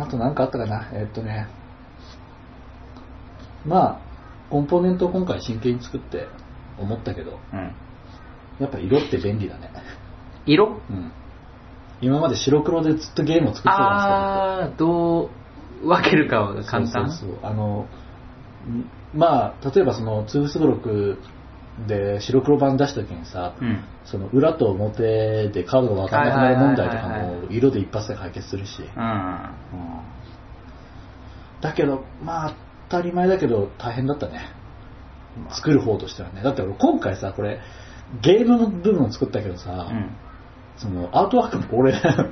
あと何かあったかな？えっとね、まあ、コンポーネントを今回真剣に作って思ったけど、うん。やっぱ色って便利だね。色？うん。今まで白黒でずっとゲームを作ってたんあー、どう分けるかはですけど、簡単。そうそうそうあの、んまあ、例えばその、ツーフスブロックで白黒版出した時にさ、うん。その裏と表でカードが分かんなくなる問題とかも色で一発で解決するし、うん。うんだけど、まあ当たり前だけど大変だったね。作る方としてはね。だって俺今回さ、これゲームの部分を作ったけどさ、うん。そのアートワークも俺なのよ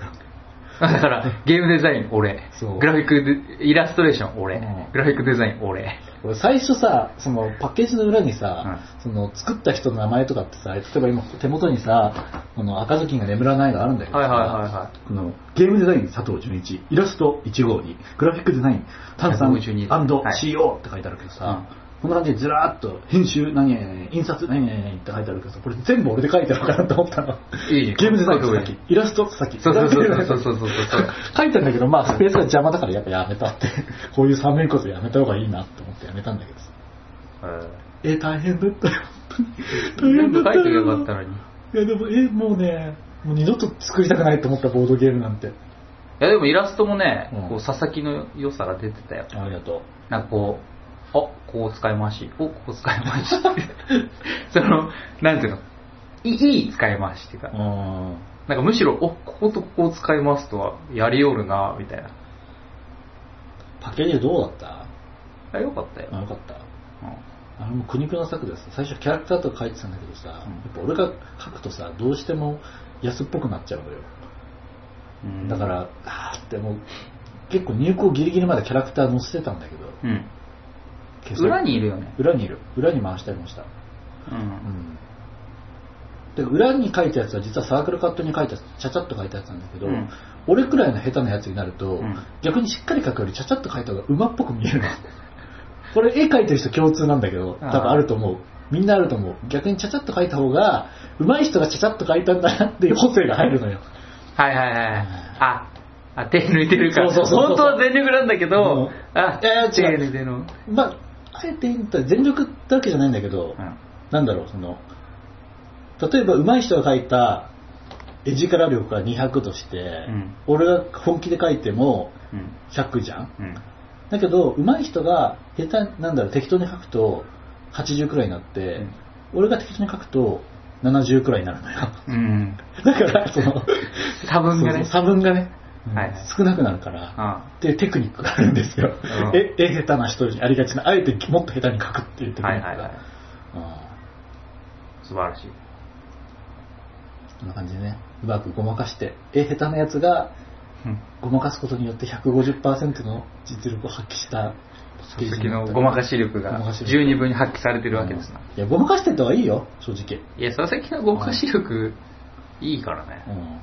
だから、ゲームデザイン俺。グラフィックデ、イラストレーション俺うん。グラフィックデザイン俺。俺最初さ、そのパッケージの裏にさ、その作った人の名前とかってさ、例えば今手元にさ、この赤ずきんが眠らないがあるんだけどさ、はいはいはいはこのゲームデザイン佐藤純一、イラスト152、グラフィックデザイン炭酸152はい。&CO って書いてあるけどさ、こんな感じでずらーっと編集何々々印刷何々々って書いてあるけどさ、これ全部俺で書いてあるのかなと思ったの。いいねゲームデザイン先、イラスト先。そうそうそうそうそう書いてんだけど、まあスペースが邪魔だからやっぱやめたって。こういう寒いことやめた方がいいなって思ってやめたんだけどさ。い。え、大変だったよ。全部書いてよかったのに。いいやでも、え、もうね、もう二度と作りたくないと思ったボードゲームなんて。やでもイラストもね、うんこう佐々木の良さが出てたよ。ありがとなんかこう、あ、こう使い回し、お、こう使い回し。その、なんていうの、いいい使い回しっていうかう。う、ん。なんかむしろ、お、こことここを使いますとは、やりおるな、みたいな。パッケージどうだった？あ、よかったよ。あよかった。うんあのもう苦肉の策でさ、最初キャラクターとか書いてたんだけどさ、やっぱ俺が書くとさ、どうしても安っぽくなっちゃうのよ。うんだか、ら、あーってもう、結構入稿ギリギリまでキャラクター載せてたんだけど、うん。裏にいるよね。裏にいる。裏に回したりもした。う。うんん。で、裏に書いたやつは実はサークルカットに書いた、ちゃちゃっと書いたやつなんだけど、うん俺くらいの下手なやつになると、うん逆にしっかり書くよりちゃちゃっと書いた方が馬っぽく見えるの。これ絵描いてる人共通なんだけど、多分あると思う。みんなあると思う。逆にちゃちゃっと書いた方が、上手い人がちゃちゃっと書いたんだなっていう補正が入るのよ。はいはいはい。あ、あ、手抜いてるから。そうそうそうそう本当は全力なんだけど、うんあ、いやいや違う手抜いてるの。まあ、あえて言ったら全力ってわけじゃないんだけど、うん。なんだろう、その、例えば上手い人が書いた絵力力が200として、うん俺が本気で書いてもうん。100じゃんうん。だけど、上手い人が下手、なんだろう、適当に書くと80くらいになって、うん俺が適当に書くと70くらいになるのよ。うん。だから、その、差分がね。差分がね、うんはいはい少なくなるから、あっていうテクニックがあるんですよ。うんえ、絵下手な人にありがちな、あえてもっと下手に書くっていうテクニックが。はいはいはい。うん素晴らしい。こんな感じでね、うまくごまかして、絵下手なやつがうん。ごまかすことによって150%の実力を発揮した佐々木のごまかし力が十二分に発揮されてるわけですな。いや、ごまかしてった方がいいよ、正直。いや、佐々木のごまかし力、いいからね。うん。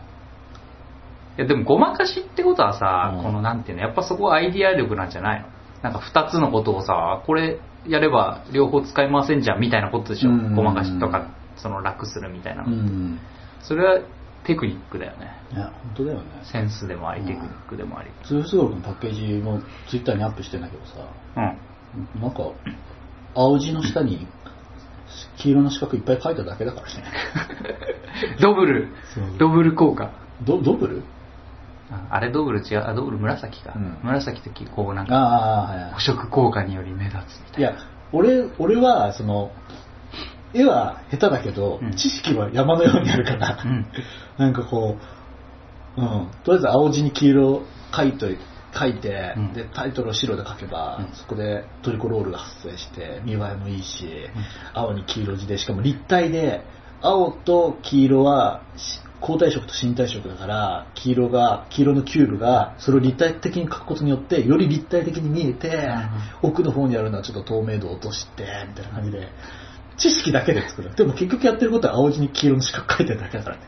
いや、でもごまかしってことはさ、うんこのなんていうの、やっぱそこはアイディア力なんじゃないの？なんか二つのことをさ、これやれば両方使いませんじゃんみたいなことでしょ？うんごまかしとか、その楽するみたいなう。ん。それはテクニックだよね。いや、本当だよね。センスでもあり、うんテクニックでもあり。ツーフスゴールのパッケージもツイッターにアップしてんだけどさ、うん。なんか、青字の下に黄色の四角いっぱい書いただけだからね。ドブルドブル効果。ドドブル？ああれドブル違う、あ、ドブル紫か。うん。紫とき、こうなんか、ああ、はいはい。捕。食効果により目立つみたいいや、俺、俺は、その、絵は下手だけど、うん。知識は山のようにあるから、うん。なんかこう、うん、とりあえず青字に黄色書いとい書いて、うん。で、タイトルを白で書けば、うん。そこでトリコロールが発生して、見栄えもいいし、青に黄色字で、しかも立体で、青と黄色はし交代色と身体色だから、黄色が、黄色のキューブが、それを立体的に書くことによって、より立体的に見えて、奥の方にあるのはちょっと透明度を落として、みたいな感じで、知識だけで作る。でも結局やってることは青字に黄色の四角書いてるだけだからね。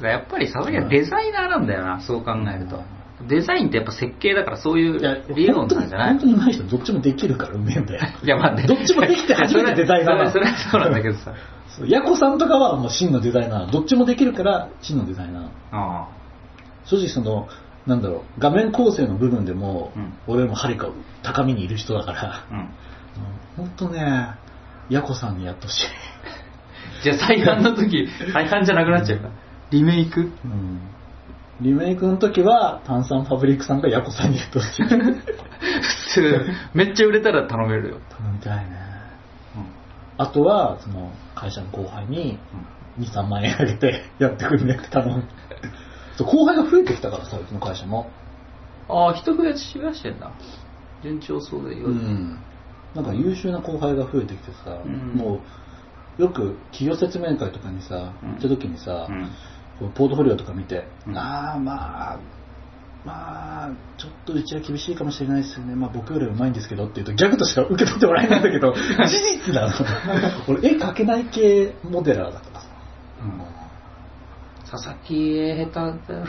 な。やっぱり佐々木はデザイナーなんだよな、そう考えると。デザインってやっぱ設計だからそういう、理論なんじゃない？本当に上手い人どっちもできるからうめえんだよ。いや、まあね。どっちもできて初めてデザイナーなのそれはそれはそうなんだけどさ。ヤコさんとかはもう真のデザイナー。どっちもできるから真のデザイナー。あ正直その、なんだろう、画面構成の部分でも、うん俺もはるか高みにいる人だから、うん。ほんとね、ヤコさんにやってほしい。じゃあ再販の時、再販じゃなくなっちゃうから。リメイク？うんリメイクの時は、炭酸ファブリックさんがヤコさんにやってほしい。頼普通、めっちゃ売れたら頼めるよ。みたいね。あとは、その、会社の後輩に、2、3万円あげて、やってくれねって頼む。後輩が増えてきたからさ、うちの会社も。ああ、人増やし増やしてんだ。順調そうでよ。うん。なんか優秀な後輩が増えてきてさ、うんもう、よく企業説明会とかにさ、うん行った時にさ、うんポートフォリオとか見て、うんああ、まあ、まあ、ちょっとうちは厳しいかもしれないですよね。まあ僕よりうまいんですけどって言うとギャグとしか受け取ってもらえないんだけど、事実なの。俺絵描けない系モデラーだからさ。佐々木絵下手だよ。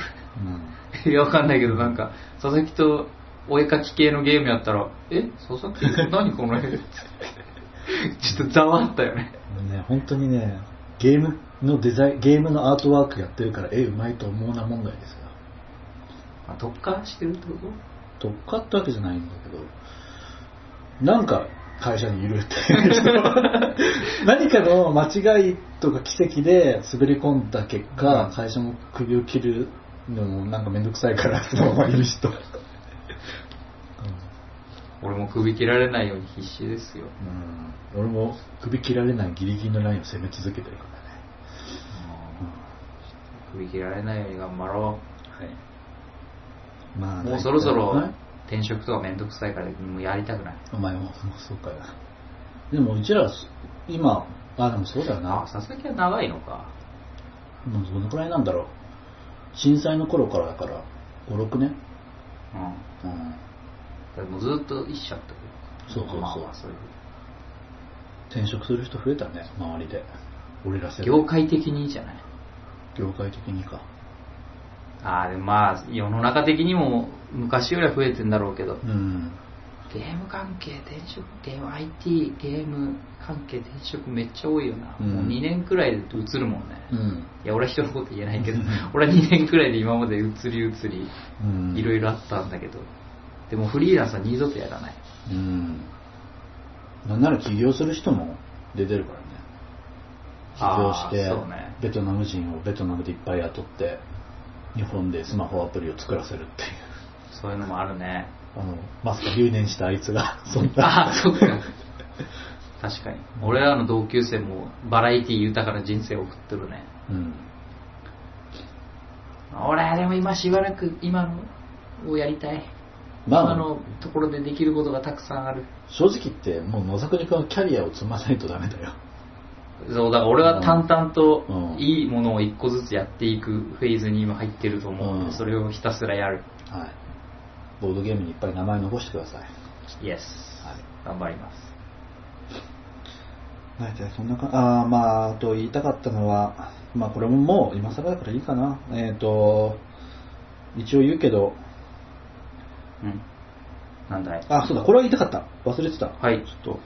うんいや、わかんないけど、なんか、佐々木とお絵描き系のゲームやったら、え佐々木何この絵？ちょっとざわったよね。俺ね、本当にね、ゲームのデザイン、ゲームのアートワークやってるから絵うまいと思うな問題ですよ。あ、特化してるってこと？特化ってわけじゃないんだけど、なんか会社にいるっていう人 何かの間違いとか奇跡で滑り込んだ結果、うん会社も首を切るのもなんかめんどくさいからそのままいる人。俺も首切られないように必死ですよ。うん俺も首切られないギリギリのラインを攻め続けてるからね。首切られないように頑張ろはい。まあ、う。もうそろそろはい転職とかめんどくさいからもうやりたくない。お前も、もうそうかよ。でもうちら、今、あ、でもそうだよなあ、。佐々木は長いのか。もうどのくらいなんだろう。震災の頃からだから、5、6年うん。うん。でもずっと一社ってことそうそうそうまあまあそういう転職する人増えたね、周りで。俺ら世代業界的にいいじゃない。業界的にか。ああ、でもまあ、世の中的にも昔よりは増えてんだろうけど、うん。ゲーム関係転職、ゲーム IT、ゲーム関係転職めっちゃ多いよな。うんもう2年くらいで移るもんね。うん。いや、俺は人のこと言えないけどうん、俺は2年くらいで今まで移り移り、うん。いろいろあったんだけど、でもフリーランスは二度とやらない。うん。なんなら起業する人も出てるからね。起業して、そうねベトナム人をベトナムでいっぱい雇って、日本でスマホアプリを作らせるっていう。そういうのもあるね。あの、まさか留年したあいつが、そんな。ああ、そっか。確かに。俺らの同級生もバラエティ豊かな人生を送ってるね。うん。俺はでも今しばらく今のをやりたい。まあ今のところでできることがたくさんある。正直言って、もう野作君はキャリアを積まないとダメだよ。そう、だから俺は淡々とうんいいものを一個ずつやっていくフェーズに今入ってると思うので、うんそれをひたすらやる。はい。ボードゲームにいっぱい名前残してください。イエス。はい頑張ります。大体そんなか、あーまあ、あと言いたかったのは、まあこれももう今更だからいいかな。えっ、と、一応言うけど、うん。なんだい？あ、そうだ、これは言いたかった。忘れてた。はいちょっと、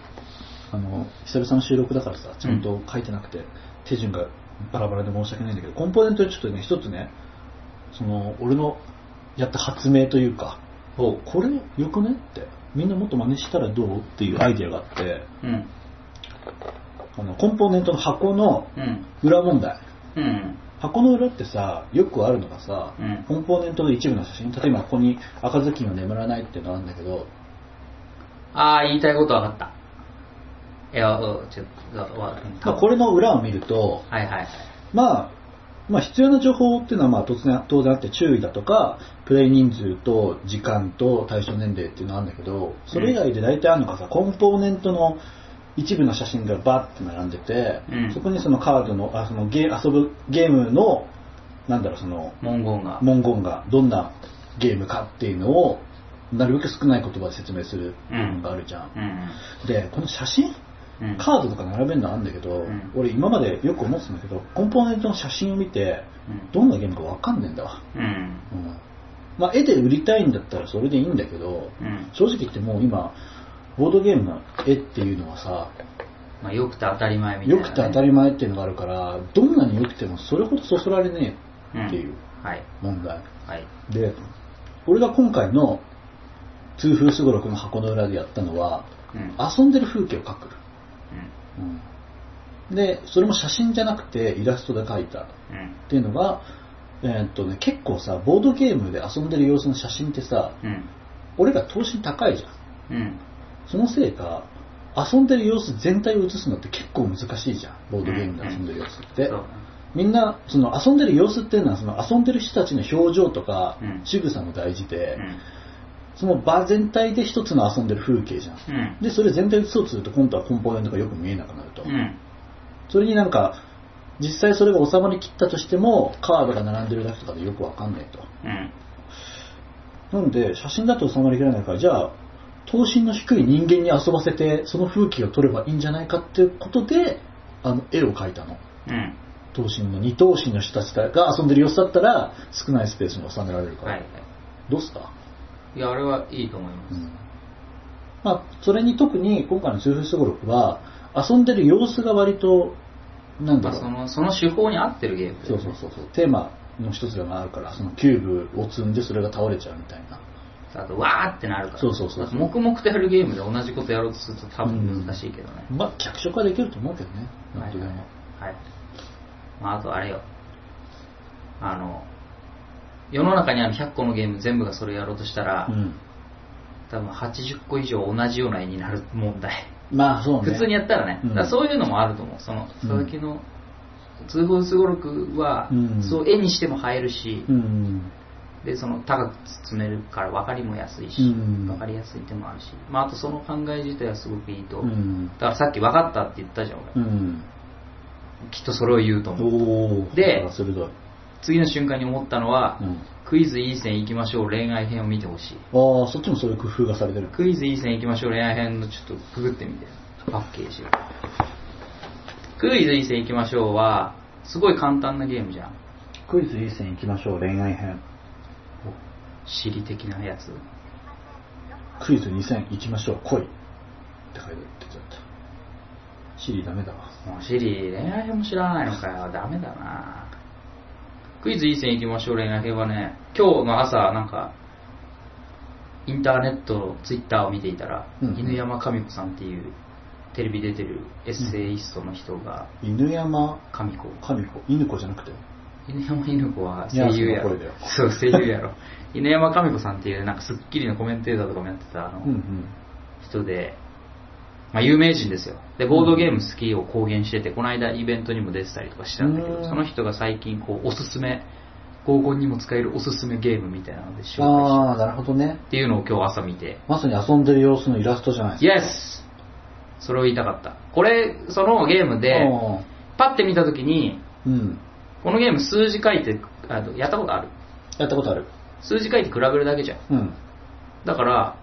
あの、久々の収録だからさ、ちゃんと書いてなくて、手順がバラバラで申し訳ないんだけど、コンポーネントでちょっとね、一つね、その、俺のやった発明というか、おこれよくねって、みんなもっと真似したらどうっていうアイディアがあって、うん。あの、コンポーネントの箱のうん。裏問題。うん。箱の裏ってさ、よくあるのがさ、うんコンポーネントの一部の写真、例えばここに赤ずきんは眠らないっていうのがあるんだけど、ああ、言いたいことわかった。いや、うんちょっと、わまあ、これの裏を見ると、はいはいはい。まあ、まあ必要な情報っていうのはまあ突然当然あって注意だとか、プレイ人数と時間と対象年齢っていうのがあるんだけど、それ以外で大体あるのがさ、コンポーネントの一部の写真がバッて並んでて、うんそこにそのカードの、あそのゲー遊ぶゲームの、なんだろう、その、文言が。文言がどんなゲームかっていうのを、なるべく少ない言葉で説明するのがあるじゃん。うん。で、この写真うん。カードとか並べるのあるんだけど、ん俺今までよく思ってたんだけど、コンポーネントの写真を見て、うんどんなゲームかわかんねえんだわ。うん。うん。まあ、絵で売りたいんだったらそれでいいんだけど、うん。正直言ってもう今、ボードゲームの絵っていうのはさ、まあ、よくて当たり前みたいな、良くて当たり前っていうのがあるから、どんなに良くてもそれほどそそられねえっていうはい。問題。はい。で、俺が今回の痛風すごろくの箱の裏でやったのは、うん。遊んでる風景を描く。うん。で、それも写真じゃなくてイラストで描いたっうん。ていうのが、えーっとね、結構さ、ボードゲームで遊んでる様子の写真ってさ、うん。俺ら等身高いじゃん。うん。そのせいか、遊んでる様子全体を映すのって結構難しいじゃん。ボードゲームで遊んでる様子って。そうみんな、その遊んでる様子っていうのは、その遊んでる人たちの表情とかうん、仕草も大事で、うん。その場全体で一つの遊んでる風景じゃん。うん。で、それ全体映そうとすると、今度はコンポーネントがよく見えなくなると。うん。それになんか、実際それが収まりきったとしても、カードが並んでるだけとかでよくわかんないと。うん。なんで、写真だと収まりきらないから、じゃあ、等身の低い人間に遊ばせて、その風景を撮ればいいんじゃないかっていうことで、あの、絵を描いたの。うん。等身の二等身の人たちが遊んでる様子だったら、少ないスペースに収められるから。はい。どうっすか？いや、あれはいいと思います。うん。まあ、それに特に今回の痛風すごろくは、遊んでる様子が割と、なんだろう。まあその、その手法に合ってるゲームだそうそうそうそう。テーマの一つでもあるから、そのキューブを積んでそれが倒れちゃうみたいな。あと、わーってなるから。そうそうそう黙々とやるゲームで同じことやろうとすると多分難しいけどね。まあ、脚色はできると思うけどね。はいなんとでも。はい。まあ、あとあれよ。あの、世の中にある100個のゲーム全部がそれやろうとしたら、うん。多分80個以上同じような絵になる問題。まあ、そうね。普通にやったらね。うんだそういうのもあると思う。その、うん佐々木の通報すごろくは、うんそう絵にしても映えるし、うん。で、その高く積めるから分かりもやすいし、うん分かりやすい点もあるし、まあ、あとその考え自体はすごくいいと。うん。だからさっき分かったって言ったじゃん、う俺。ん。きっとそれを言うと思う。で。次の瞬間に思ったのは、うん。クイズいい線行きましょう恋愛編を見てほしい。ああ、そっちもそういう工夫がされてる。クイズいい線行きましょう恋愛編のちょっとくぐってみて。パッケージが。クイズいい線行きましょうは、すごい簡単なゲームじゃん。クイズいい線いきましょう、恋愛編。心理的なやつ。クイズ2000いきましょう、恋。って書いて出ちゃった。シリダメだわ。もうシリ、恋愛編も知らないのかよ。ダメだなクイズいい線行きましょう恋愛編はね、今日の朝なんか、インターネット、ツイッターを見ていたら、うん犬山神子さんっていうテレビ出てるエッセイストの人が、犬山？神子。神子。犬子じゃなくて？犬山犬子は声優やろいやそう、声優やろ。犬山神子さんっていう、なんかスッキリのコメンテーターとかもやってたあの、うんうん。人で、まあ有名人ですよ。で、ボードゲーム好きを公言してて、この間イベントにも出てたりとかしたんだけど、うんその人が最近こう、おすすめ、合コンにも使えるおすすめゲームみたいなので紹介してああ、なるほどね。っていうのを今日朝見て、まさに遊んでる様子のイラストじゃないですか。イエスそれを言いたかった。これ、そのゲームで、あパッて見たときに、ーうん。このゲーム数字書いて、あのやったことある？やったことある。数字書いて比べるだけじゃん。うん。だから、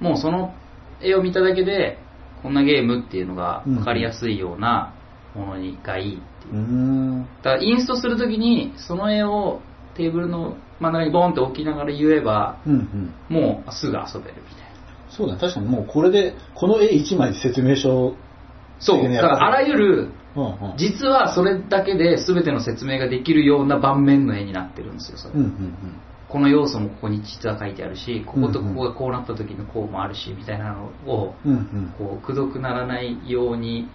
もうその絵を見ただけで、こんなゲームっていうのが分かりやすいようなものにがいいっていううーん。だからインストするときに、その絵をテーブルの真ん中にボンって置きながら言えば、うんうん。もうすぐ遊べるみたいな。そうだね。確かにもうこれで、この絵1枚で説明書そう、だからあらゆる、うんうん。実はそれだけで全ての説明ができるような盤面の絵になってるんですよ、それ。うんうんこの要素もここに実は書いてあるし、こことここがこうなった時のこうもあるし、みたいなのを、うん。うんうん。こう、くどくならないように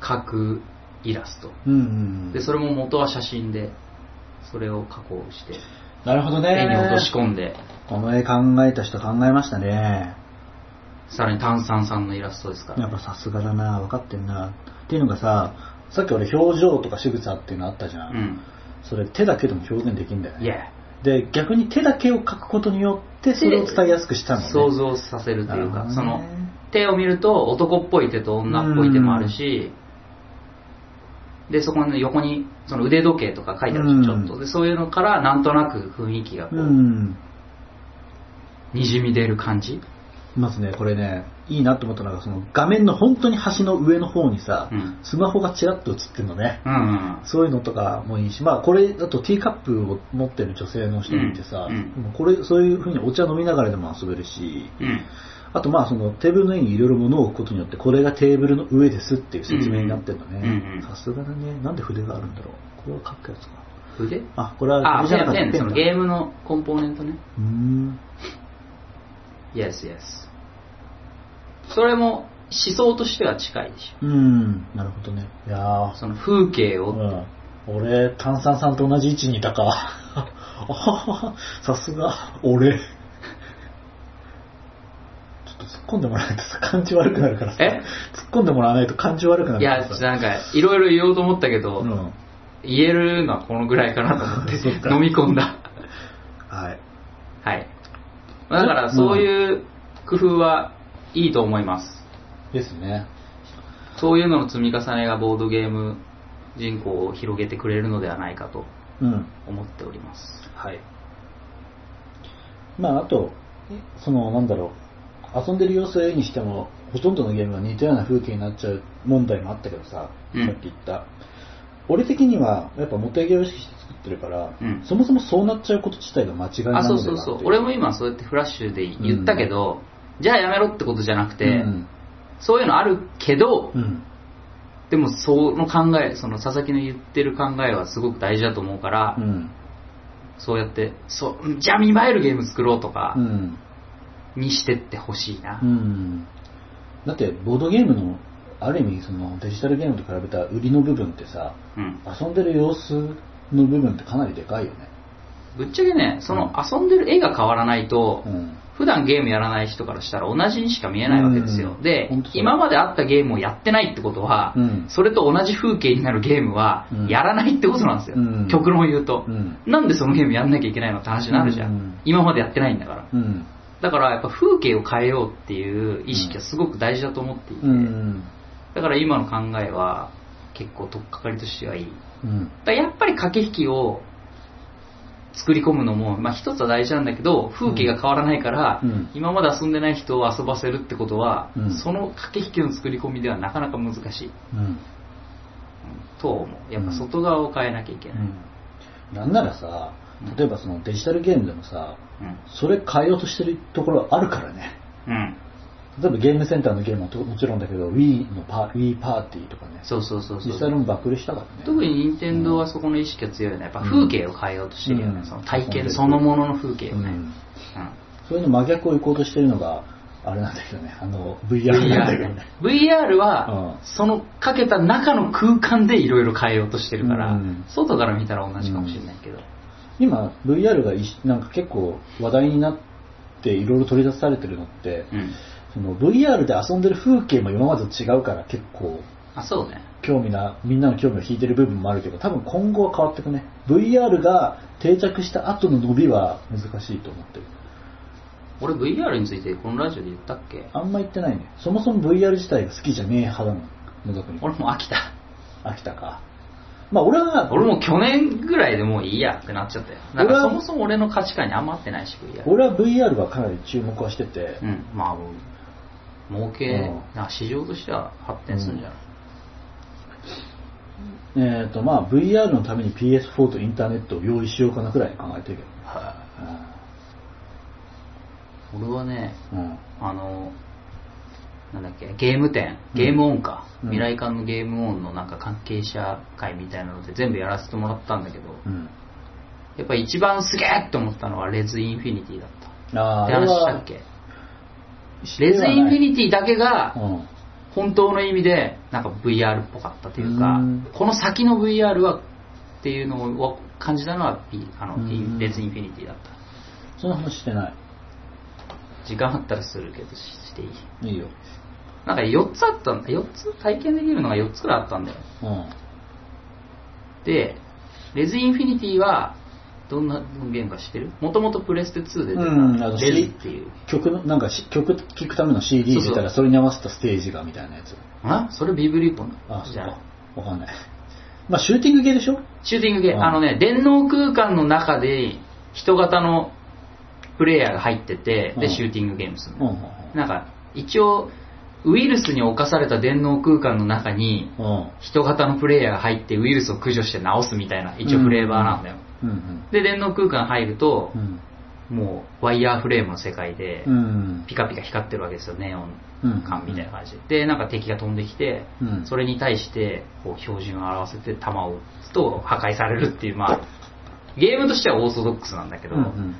描くイラスト。うんうんうんで、それも元は写真で、それを加工して、なるほどね。絵に落とし込んで、この絵考えた人考えましたね。さらに炭酸さんのイラストですから、やっぱさすがだな、分かってんな。っていうのがさ、さっき俺表情とか仕草っていうのあったじゃん。うん。それ手だけでも表現できるんだよね。で、逆に手だけを描くことによってそれを伝えやすくしたのね。想像させるというか、その、手を見ると男っぽい手と女っぽい手もあるし、で、そこの横にその腕時計とか書いてあるちょっと。で、そういうのからなんとなく雰囲気がこうう、ん。にじみ出る感じ。まずね、これね、いいなと思ったのが、その画面の本当に端の上の方にさ、うんスマホがちらっと映ってるのね。うんうん。そういうのとかもいいし、まあこれだとティーカップを持ってる女性の人もいてさ、うんもうこれそういう風にお茶飲みながらでも遊べるし、うん。あとまあそのテーブルの上にいろいろ物を置くことによってこれがテーブルの上ですっていう説明になってるんだうんうねん。さすがだね。なんで筆があるんだろう。これは書くやつか。筆？あ、これはあ、筆じゃなかったペン、ペン、そのかゲームのコンポーネントね。うーん。Yes, yes. それも思想としては近いでしうーん、なるほどね。いや。その風景を、うん。俺、炭酸さんと同じ位置にいたか。あははさすが、俺。ちょっと突っ込んでもらわないとさ、感じ悪くなるからさ。え？突っ込んでもらわないと感じ悪くなるいや、からさ。なんか、いろいろ言おうと思ったけど、うん。言えるのはこのぐらいかなと思って飲み込んだ。はい。はい。まあだから、そういう工夫はいいと思います。ですね。そういうのの積み重ねがボードゲーム人口を広げてくれるのではないかとうん。思っております。はい。まあ、あと、その、なんだろう、遊んでる様子を絵にしても、ほとんどのゲームが似たような風景になっちゃう問題もあったけどさ、うんさっき言った。俺的には、やっぱ元芸を意識して作ってるから、うんそもそもそうなっちゃうこと自体が間違いなあ、のではそうそうそう俺も今そうやってフラッシュで言ったけど、じゃあやめろってことじゃなくて、うんそういうのあるけど、うん。でもその考え、その佐々木の言ってる考えはすごく大事だと思うから、うん。そうやって、そう、じゃあ見栄えるゲーム作ろうとかう、ん。にしてってほしいな。うん。だって、ボードゲームの、ある意味、その、デジタルゲームと比べた売りの部分ってさ、うん。遊んでる様子の部分ってかなりでかいよね。ぶっちゃけね、その遊んでる絵が変わらないと、うん。普段ゲームやらない人からしたら同じにしか見えないわけですよ。うんで本当、そう今まであったゲームをやってないってことは、うんそれと同じ風景になるゲームはうんやらないってことなんですよ。うん極論言うと、うんなんでそのゲームやんなきゃいけないのって話になるじゃん。うん今までやってないんだから。うん。だからやっぱ風景を変えようっていう意識はすごく大事だと思っていて、うん。だから今の考えは結構取っかかりとしてはいい。うん。だからやっぱり駆け引きを作り込むのも、まあ一つは大事なんだけど、風景が変わらないから、うん今まで遊んでない人を遊ばせるってことは、うんその駆け引きの作り込みではなかなか難しい。うん。と思う。やっぱ外側を変えなきゃいけない。なんならさ、例えばそのデジタルゲームでもさ、うん。それ変えようとしてるところあるからね。うん。例えばゲームセンターのゲームはともちろんだけど、Wii のパ Wii パーティーとかね。そうそうそうそう。実際の爆売れしたからね。特に任天堂はそこの意識が強いよね。やっぱ風景を変えようとしてるよね。うんその体験そのものの風景をね。うん。うんそういうの真逆を行こうとしてるのが、あれなんだけどね、あの、VR なんだけどね。VR は、うんそのかけた中の空間でいろいろ変えようとしてるから、うん外から見たら同じかもしれないけど。今、VR がなんか結構話題になっていろいろ取り出されてるのって、うん。その VR で遊んでる風景も今までと違うから結構あ、そうね。興味な、みんなの興味を引いてる部分もあるけど、多分今後は変わってくね。VR が定着した後の伸びは難しいと思ってる。俺 VR についてこのラジオで言ったっけ？あんま言ってないね。そもそも VR 自体が好きじゃねえ派なの。野田君。俺も飽きた。飽きたか。まあ俺は、俺も去年ぐらいでもういいやってなっちゃったよ。なそもそも俺の価値観にあんま合ってないし、VR。俺は VR はかなり注目はしてて、うん、まあ、儲け、うんな市場としては発展するんじゃない、えっ、とまあ VR のために PS4 とインターネットを用意しようかなくらい考えてるけど。俺はね、うん。あの、なんだっけ、ゲーム店、ゲームオンか、うん。未来館のゲームオンのなんか関係者会みたいなので全部やらせてもらったんだけど、うん。やっぱ一番すげえって思ったのはレズインフィニティだった。ああ、話したっけ？レズインフィニティだけがうん。本当の意味でなんか VR っぽかったというか、うんこの先の VR はっていうのを感じたのはあのうんレズインフィニティだった。その話してない。時間あったらするけどししていい。いいよ。なんか4つあったんだ。4つ体験できるのが4つくらいあったんだよ。うん。で、レズインフィニティはどんなゲームか知ってる？もともとプレステ2で出たうんあのレズっていう。曲の、なんかし曲聴くための CD 入れたらそれに合わせたステージがみたいなやつ。あそれビブリーポンあ、そじゃあうか。わかんない。まあシューティングゲーでしょシューティングゲーム、うんあのね、電脳空間の中で人型のプレイヤーが入ってて、で、うんシューティングゲームするの、うんうんなんか、一応、ウイルスに侵された電脳空間の中に。人型のプレイヤーが入ってウイルスを駆除して治すみたいな、一応フレーバーなんだよ。うんで、電脳空間入るとう、ん。もう、ワイヤーフレームの世界でう、ん。ピカピカ光ってるわけですよ、ネオうんン管みたいな感じで。で、なんか敵が飛んできて、うんそれに対して、こう、標準を表せて弾を撃つと破壊されるっていう、まあ、ゲームとしてはオーソドックスなんだけど、うんうん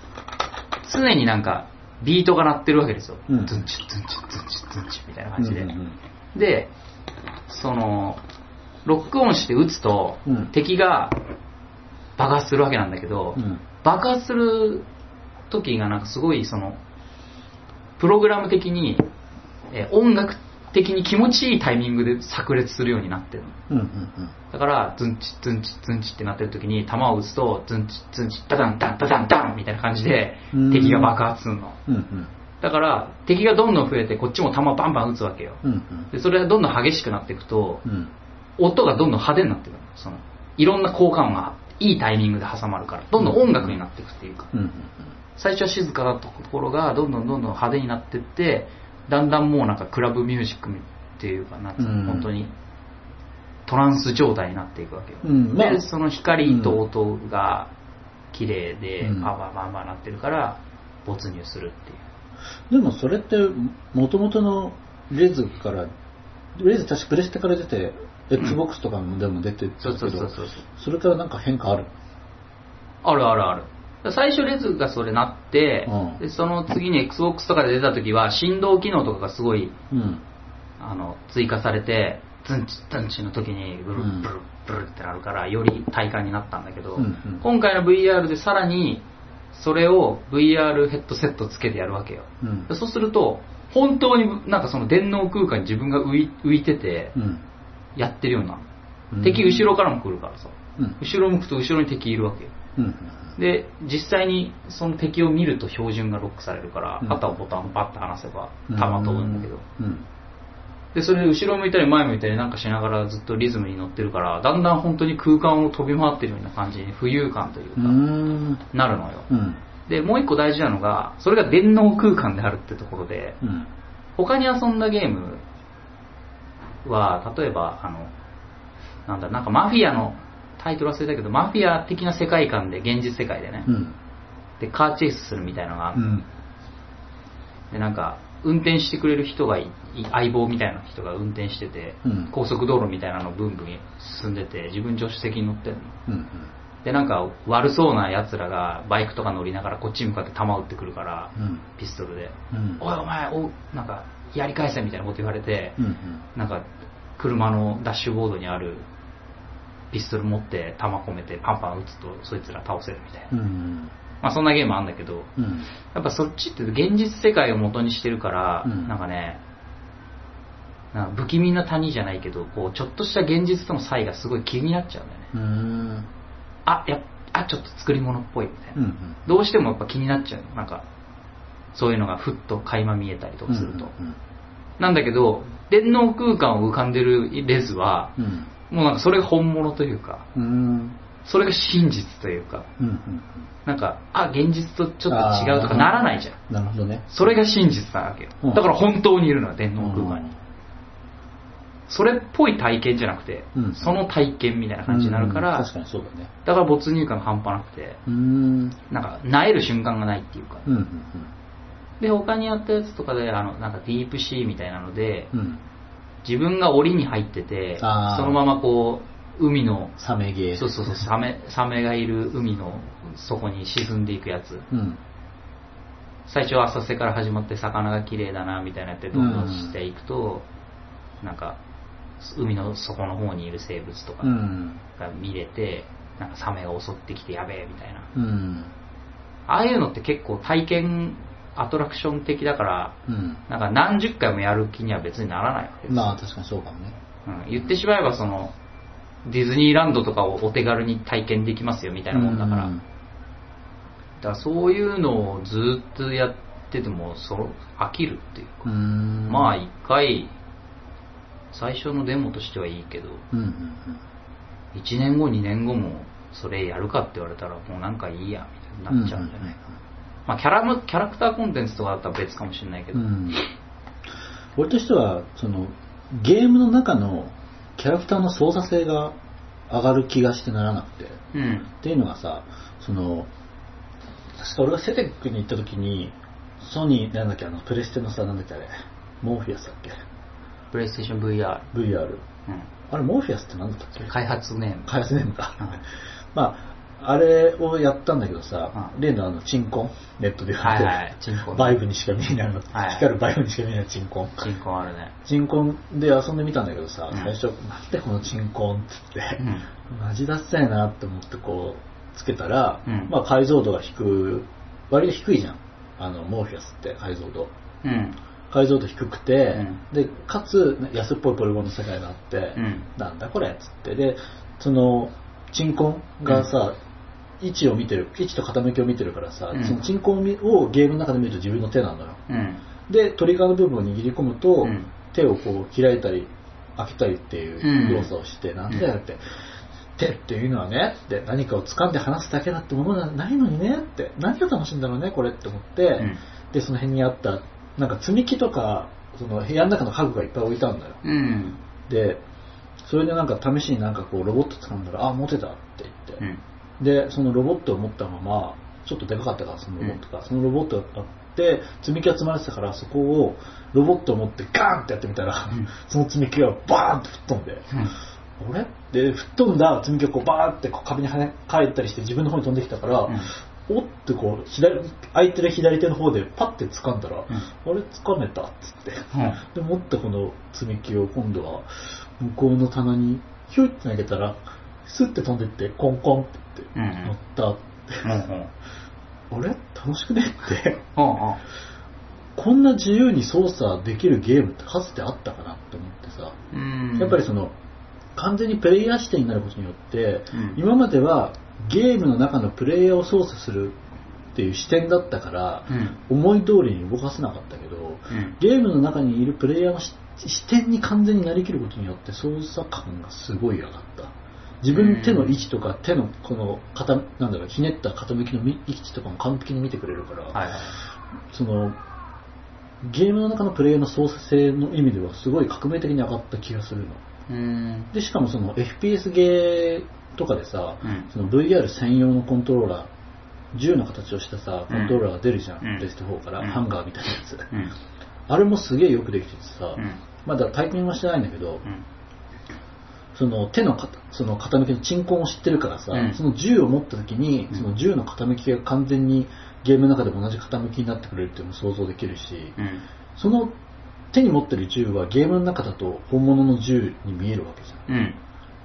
常になんかビートが鳴ってるわけですよ。うんズンチズンチズンチズンチみたいな感じで。うんうんで、その、ロックオンして撃つと、うん敵が爆発するわけなんだけど、うん。爆発する時がなんかすごいその、プログラム的に、えー音楽的に気持ちいいタイミングで炸裂するようになってるの。うんうんだから、ズンチ、ズンチ、ズンチってなってる時に、弾を撃つと、ズンチ、ズンチ、ダダン、ダン、ダダン、ダンみたいな感じでうん、敵が爆発するの。うんうん。だから、敵がどんどん増えて、こっちも弾バンバン撃つわけよ。うんうん。で、それがどんどん激しくなっていくと、うん。音がどんどん派手になってくるの。その、いろんな効果音がいいタイミングで挟まるから、どんどん音楽になっていくっていうか、うんうん最初は静かだったところが、どんどんどんどん派手になっていって、だんだんもうなんかクラブミュージックっていうか、なうん。本当に、トランス状態になっていくわけよ。うん。まあで、その光と音が綺麗でうん、パワーパワーパワーなってるから、没入するっていう。でもそれってもともとのレズからレズ確かプレステから出て XBOX とかもでも出てたけどそうそうそう。それからなんか変化あるあるあるある。最初レズがそれなって、うん。でその次に XBOX とかで出た時は振動機能とかがすごいうん。あの追加されてズンチズンチの時にブルうん。ブルブルってなるからより体感になったんだけど、うんうん。今回の VR でさらにそれを VR ヘッドセットつけてやるわけよ。うん。でそうすると本当になんかその電脳空間に自分が浮い浮いててうんやってるような、うん。敵後ろからも来るからさ。うん。後ろ向くと後ろに敵いるわけよ。うん。で実際にその敵を見ると標準がロックされるから、うん。あとはボタンをパッと離せばうん。弾飛ぶんだけど、うん。でそれで後ろ向いたり前向いたりなんかしながらずっとリズムに乗ってるからだんだん本当に空間を飛び回ってるような感じに浮遊感というか、うん。なるのよ。うん。でもう一個大事なのがそれが電脳空間であるってところでうん。他に遊んだゲームは例えばあのなんだなんかマフィアのタイトル忘れたけどマフィア的な世界観で現実世界でね、うん。でカーチェイスするみたいなのが。うん。でなんか運転してくれる人が相棒みたいな人が運転してて、うん。高速道路みたいなのブンブン進んでて自分助手席に乗ってるの。うんでなんか悪そうな奴らがバイクとか乗りながらこっちに向かって弾撃ってくるから、うん。ピストルで。うん「おいお前おなんかやり返せ」みたいなこと言われて、うんなんか車のダッシュボードにあるピストル持って弾込めてパンパン撃つとそいつら倒せるみたいな、うんまあそんなゲームあんだけどうん。やっぱそっちって現実世界を元にしてるから、うん。なんかねなんか不気味な谷じゃないけどこうちょっとした現実との差異がすごい気になっちゃうんだよね。うん。あやあちょっと作り物っぽいみたいな、うんどうしてもやっぱ気になっちゃうの。なんかそういうのがふっと垣間見えたりとかすると、うんなんだけど電脳空間を浮かんでるレズはうん。もうなんかそれが本物というかうん。それが真実というかなんかあ現実とちょっと違うとかならないじゃん。なるほどね。それが真実なわけよ。うん。だから本当にいるのよ電脳空間に。それっぽい体験じゃなくて、うん。その体験みたいな感じになるから、うん確かにそうだね。だから没入感が半端なくてうん。なんか萎える瞬間がないっていうか、で他にやったやつとかであのなんかディープシーみたいなのでうん。うん自分が檻に入っててそのままこう海のサメゲー。そうそうそうサメサメがいる海の底に沈んでいくやつ。うん。最初は浅瀬から始まって魚が綺麗だなみたいなやってどんどんしていくと、なんか海の底の方にいる生物とかうん。が見れて、なんかサメが襲ってきてやべえみたいな。うん。ああいうのって結構体験アトラクション的だからうん。なんか何十回もやる気には別にならないわけです。よ、まあ確かにそうかもね。うん、言ってしまえばそのディズニーランドとかをお手軽に体験できますよみたいなもんだから、うんだからそういうのをずっとやっててもそ飽きるっていうか、うん。まあ一回最初のデモとしてはいいけど。うんうん1年後2年後もそれやるかって言われたらもうなんかいいやみたいになっちゃうんじゃない？かな、まあキャラムキャラクターコンテンツとかだったら別かもしれないけど、うん。俺としてはそのゲームの中のキャラクターの操作性が上がる気がしてならなくて。うん。っていうのがさその確か俺がセテックに行った時にソニーなんだっけあのプレステのさなんだっけあれ。 Morpheus だっけ。プレイステーション VR、VR うん、あれ Morpheus って何だったっけ？開発ネーム。開発ネームか。うん。まああれをやったんだけどさ、うん。例のあの、チンコン、ネットで言われてる、はいはい。チンコンバイブにしか見えないの、はい。光るバイブにしか見えないチンコン。チンコンあるね。チンコンで遊んでみたんだけどさ、うん。最初、なんでこのチンコンっつって、うん。マジダッサいなって思ってこう、つけたら、うん。まあ解像度が低い、割と低いじゃん。あの、モーフィアスって解像度。うん。解像度低くて、うん。で、かつ、安っぽいポリゴンの世界があって、うん。なんだこれっつって、で、その、チンコンがさ、位置を見てる、位置と傾きを見てるからさ、うんそのチンコンをゲームの中で見ると自分の手なのよ。うん。で、トリガーの部分を握り込むと、うん手をこう開いたり開けたりっていう動作をして、なんだよって、手っていうのはねって何かを掴んで離すだけだってものじゃないのにねって何が楽しいんだろうねこれって思って、んでその辺にあったなんか積み木とかその部屋の中の家具がいっぱい置いてあるんだようん。でそれでなんか試しになんかこうロボット掴んだらあ持てたって言って、うん。でそのロボットを持ったままちょっとでかかったからそのロボットが、そのロボットがあって積み木が積まれてたからそこをロボットを持ってガーンってやってみたら、うん。その積み木がバーンって吹っ飛んで、俺で吹っ飛んだ積み木がこうバーってこう壁に跳ね返ったりして自分の方に飛んできたから、おってこう左空いてる左手の方でパッて掴んだら、あれ掴めたっつって、で持ったこの積み木を今度は向こうの棚にヒュッて投げたらスッて飛んでってコンコンって言ってうん乗ったって、うん。うん。あれ？楽しくね？ってうん。こんな自由に操作できるゲームってかつてあったかなって思ってさ、うん。やっぱりその完全にプレイヤー視点になることによって、うん今まではゲームの中のプレイヤーを操作するっていう視点だったから、うん。思い通りに動かせなかったけど、うん。ゲームの中にいるプレイヤーのし視点に完全になりきることによって操作感がすごい上がった。自分の手の位置とか手のこの傾なんだろうひねった傾きのみ位置とかも完璧に見てくれるから、はいはい。そのゲームの中のプレイヤーの操作性の意味ではすごい革命的に上がった気がするの。うん。でしかもその FPS ゲーとかでさ、うんその VR 専用のコントローラー銃の形をしたさコントローラーが出るじゃん、うんプレステ4から、うんハンガーみたいなやつ、うん。あれもすげえよくできててさ、うんまだ体験はしてないんだけど、うん。その手のかその傾きの鎮魂を知ってるからさ、うんその銃を持った時に、うんその銃の傾きが完全にゲームの中でも同じ傾きになってくれるっていうのも想像できるし、うん。その手に持ってる銃はゲームの中だと本物の銃に見えるわけじゃん。うん。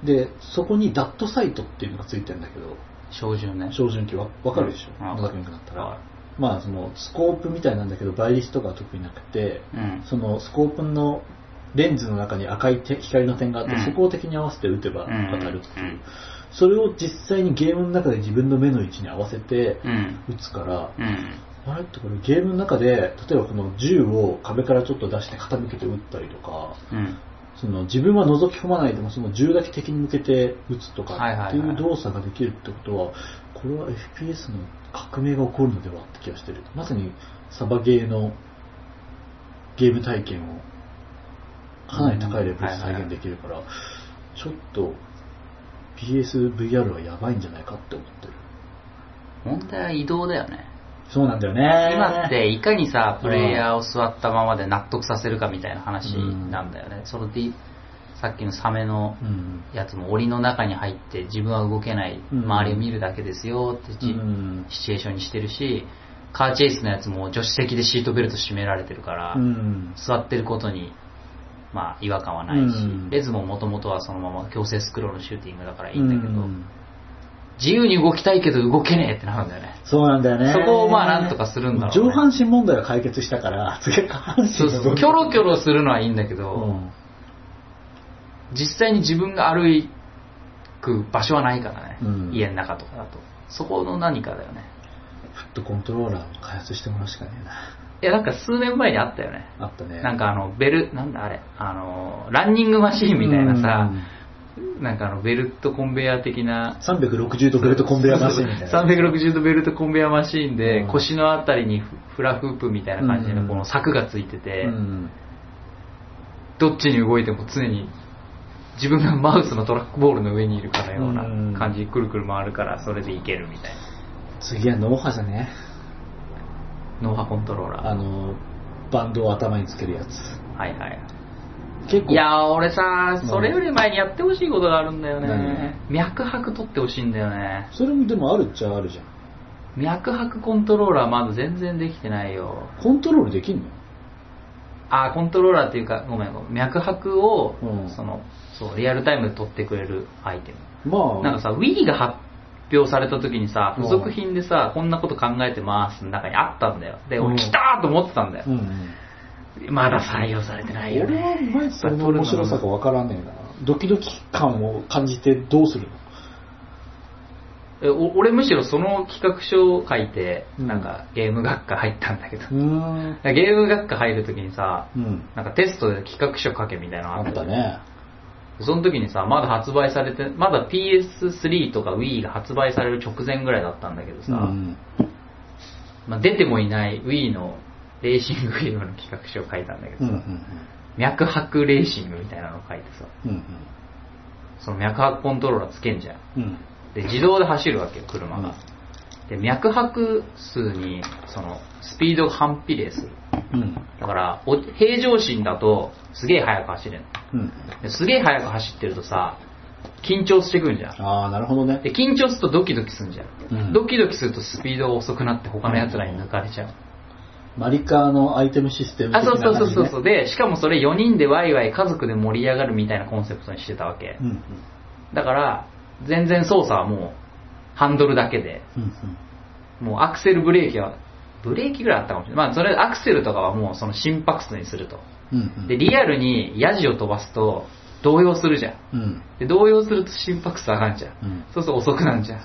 で、そこにダットサイトっていうのがついてるんだけど、照準ね。照準器わわかるでしょ、うん野田君だったわら。まあそのスコープみたいなんだけど、バイリストが特になくて、うん。そのスコープのレンズの中に赤い手光の点があって、うんそこを敵に合わせて撃てばうん当たるっていう、うんそれを実際にゲームの中で自分の目の位置に合わせてうん。撃つから、うん。あれってこれゲームの中で例えばこの銃を壁からちょっと出して傾けて撃ったりとかうん。その自分は覗き込まないでもその銃だけ敵に向けて撃つとかっていう動作ができるってことはこれは FPS の革命が起こるのではって気がしてるまさにサバゲーのゲーム体験をかなり高いレベルで再現できるからちょっと PSVR はやばいんじゃないかって思ってる。問題は移動だよね。そうなんだよね。今っていかにさ、プレイヤーを座ったままで納得させるかみたいな話なんだよね。それで、さっきのサメのうんやつも檻の中に入って自分は動けない、うん。周りを見るだけですよってじうん。シチュエーションにしてるし、カーチェイスのやつも助手席でシートベルト締められてるから、うん。座ってることに、まあ、違和感はないし、うん。レズももともとはそのまま強制スクロールシューティングだからいいんだけど、うん。自由に動きたいけど動けねえってなるんだよね。そうなんだよね。そこをまあなんとかするんだろうね。上半身問題は解決したから次は下半身そうそう。のキョロキョロするのはいいんだけど、うん。実際に自分が歩く場所はないからね、うん。家の中とかだと。そこの何かだよね。フットコントローラーを開発してもらうしかねえないや、なんか数年前にあったよね。あったね。なんかあの、ベル、なんだあれ、あの、ランニングマシーンみたいなさ、なんかあの、ベルトコンベヤー的な、360度ベルトコンベヤーマシンみたいな。360度ベルトコンベヤーマシーンで、うん。腰のあたりにフフラフープみたいな感じうん。のこの柵がついてて、うん。どっちに動いても常に自分がマウスのトラックボールの上にいるかのようなうん。感じでくるくる回るからそれでいけるみたいな。次は脳波じゃね脳波コントローラー。あのバンドを頭につけるやつ。はいはい。結構。いやー俺さうん。それより前にやってほしいことがあるんだよね。脈拍取ってほしいんだよね。それもでもあるっちゃあるじゃん。脈拍コントローラーまだ全然できてないよ。コントロールできんの？あーコントローラーっていうかごめんごめん。脈拍を、うん。そのそうリアルタイムで取ってくれるアイテム。まあ。なんかさ Wii が発表された時にさうん。付属品でさこんなこと考えてますの中にあったんだよ。で来たーと思ってたんだよ。まだ採用されてないよ俺はねいまいちそれの面白さがわからねえな。ドキドキ感を感じてどうするの？えお俺むしろその企画書を書いてうん。なんかゲーム学科入ったんだけど。うーん。ゲーム学科入るときにさうん。なんかテストで企画書書けみたいなのああったねその時にさまだ発売されてまだ PS3 とか Wii が発売される直前ぐらいだったんだけどさ、うんまあ、出てもいない Wii のレーシングゲームの企画書を書いたんだけどさ、うんうん脈拍レーシングみたいなのを書いてさうんその脈拍コントローラーつけんじゃん。うん。で自動で走るわけよ車が、で脈拍数にそのスピードが反比例するうん。だからお平常心だとすげえ速く走れるうん。ですげえ速く走ってるとさ緊張してくんじゃん。ああなるほどね。で緊張するとドキドキするんじゃん、うん。ドキドキするとスピードが遅くなって他の奴らに抜かれちゃう、マリカーのアイテムシステムあそうそうそうそうそう。うでしかもそれ4人でワイワイ家族で盛り上がるみたいなコンセプトにしてたわけ、うん。だから全然操作はもうハンドルだけで。もうアクセルブレーキはブレーキぐらいあったかもしれない。まあそれアクセルとかはもうその心拍数にすると。でリアルにヤジを飛ばすと動揺するじゃん。うん。で動揺すると心拍数上がるじゃん、うん。そうすると遅くなるじゃん。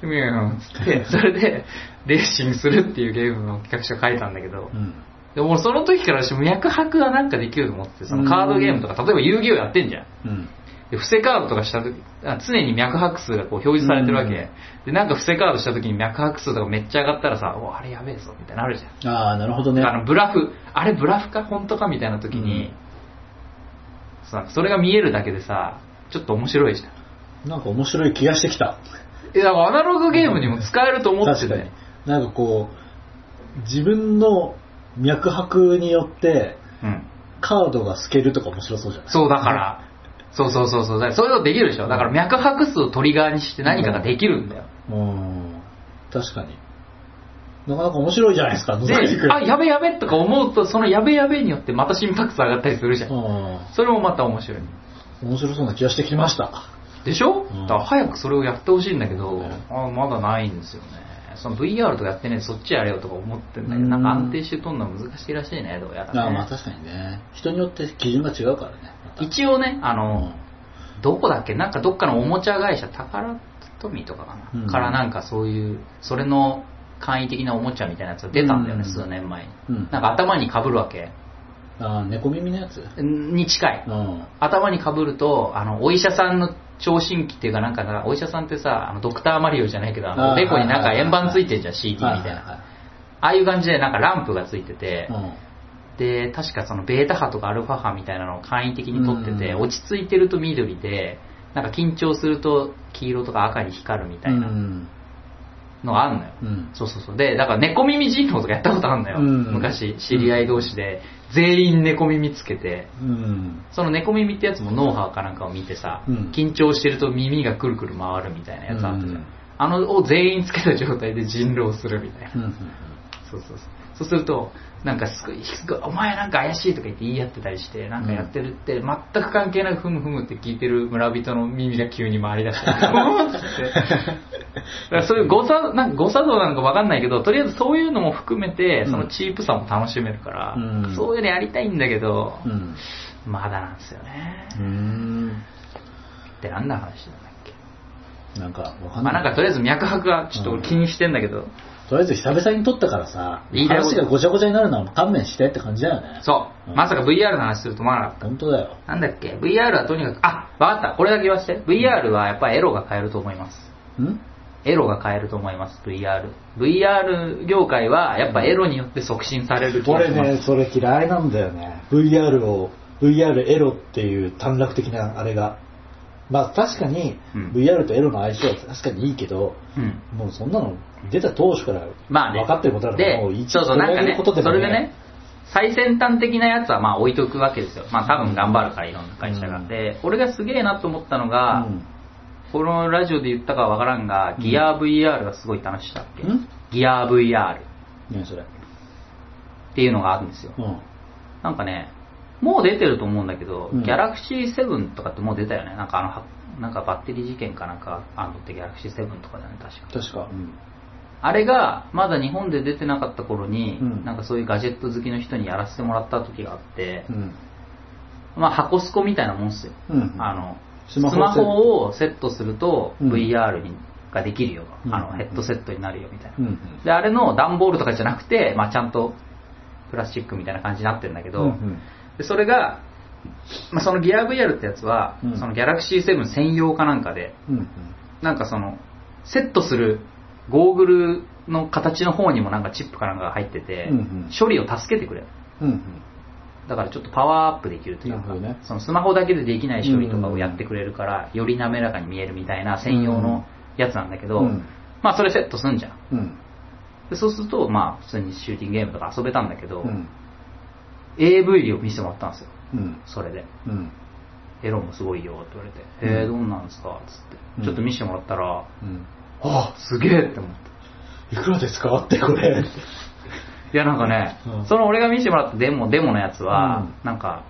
ふみゅーん。つって それでレーシングするっていうゲームの企画書書いたんだけど、うん。でも俺その時からして脈拍はなんかできると思っててそのカードゲームとか例えば遊戯王やってんじゃん。うんで伏せカードとかした時あ常に脈拍数がこう表示されてるわけ、うんでなんか伏せカードした時に脈拍数とかめっちゃ上がったらさおあれやべえぞみたいなのあるじゃん。ああなるほどね。あのブラフあれブラフか本当かみたいな時に、さそれが見えるだけでさちょっと面白いじゃん。なんか面白い気がしてきた。えだからアナログゲームにも使えると思って確かに。て、なんかこう自分の脈拍によってうん、カードが透けるとか面白そうじゃない？そうだから、そうそうそうそう。だからそういうのできるでしょ。だから脈拍数をトリガーにして何かができるんだよ、うん。確かに。なかなか面白いじゃないですか野であやべやべとか思うとそのやべやべによってまた心拍数上がったりするじゃん。うん。それもまた面白い。面白そうな気がしてきました。でしょ、うん。だから早くそれをやってほしいんだけど、うんあまだないんですよね。その VR とかやってねそっちやれよとか思ってんだけど、うん。なんか安定して撮るのは難しいらしいねどうやらね。あまあ確かにね。人によって基準が違うからね一応ねあうの、んどこだっけ？なんかどっかのおもちゃ会社宝富とかかな、うん。からなんかそういうそれの簡易的なおもちゃみたいなやつが出たんだよね、うん。数年前に、うん。なんか頭にかぶるわけ。あ猫耳のやつ？に近い、うん。頭にかぶるとあのお医者さんの聴診器っていうかなんかなお医者さんってさあのドクターマリオじゃないけどあのになんか円盤ついてるじゃん CD みたいな、ああいう感じでなんかランプがついてて、うんで確かそのベータ波とかアルファ波みたいなのを簡易的に撮ってて、うん落ち着いてると緑でなんか緊張すると黄色とか赤に光るみたいなうんのがあるのよ、うんそうそうそう。でだから猫耳人狼とかやったことあるのよ、うん昔知り合い同士で。全員猫耳つけて。うん。その猫耳ってやつもノウハウかなんかを見てさ、うん。緊張してると耳がくるくる回るみたいなやつあったじゃん、うんあのを全員つけた状態で人狼するみたいな、そうそうそうそうするとなんかすごいすごいお前なんか怪しいとか言って言い合ってたりしてなんかやってるって全く関係なくふむふむって聞いてる村人の耳が急に回り出して だからそういう誤作なんか誤作動なんかわかんないけどとりあえずそういうのも含めてうん。そのチープさも楽しめるから、うん。そういうのやりたいんだけど、うん。まだなんですよね、うん。ってなんだ話なんだっけ。なんかわかんまあないなんかとりあえず脈拍はちょっと俺気にしてんだけど、とりあえず久々に撮ったからさ言いたいこと話がごちゃごちゃになるのは勘弁してって感じだよねそう、うんまさか VR の話すると思わなかった本当だよなんだっけ ?VR はとにかく、あ、わかった。これだけ言わせて。VR はやっぱりエロが買えると思います。ん？エロが買えると思います、VR。VR 業界はやっぱエロによって促進される気が俺します。ねそれ嫌いなんだよね VR を VR エロっていう短絡的なあれがまあ確かにうん VR とエロの相性は確かにいいけど、うん。もうそんなの出た当初からまあね。分かってることだからでもう一そうそう、なんかね、それでね、最先端的なやつはまあ置いとくわけですよ。まあ多分頑張るからいろんな会社が。うんで、俺がすげえなと思ったのが、うんこのラジオで言ったかはわからんが、ギア VR がすごいって話したっけ、んギア VR っ何それ？ていうのがあるんですよ。うん。なんかね、もう出てると思うんだけど、うんギャラクシー7とかってもう出たよね。なんかあのは、なんかバッテリー事件かなんかあのってギャラクシー7とかだよね、確か。確か。うん。あれが、まだ日本で出てなかった頃に、うんなんかそういうガジェット好きの人にやらせてもらった時があって、うん。まあ箱スコみたいなもんっすよ。うんあの、ススママホホをセットするとうん VR にができるよ、うんあのヘッドセットになるよみたいな。うん。で、あれの段ボールとかじゃなくて、まあ、ちゃんとプラスチックみたいな感じになってるんだけど、うんでそれが、まあ、そのギア VR ってやつは、うんそのギャラクシー7専用かなんかで、うん。なんかその、セットするゴーグルの形の方にもなんかチップかなんかが入ってて、うんうん処理を助けてくれる。うん。うん。だからちょっとパワーアップできるというか、なるほどねそのスマホだけでできない処理とかをやってくれるから、より滑らかに見えるみたいな専用のやつなんだけど、うんまあそれセットすんじゃん。うん。でそうすると、まあ普通にシューティングゲームとか遊べたんだけど、うん。AV を見せてもらったんですよ。うん。それで。うん。エロもすごいよって言われて、うんへえ、どんなんですか？つって、うんちょっと見せてもらったら、うん。あすげえって思って。いくらですか？ってこれ。いやなんかね、うんその俺が見せてもらったデモ、デモのやつは、うんなんか、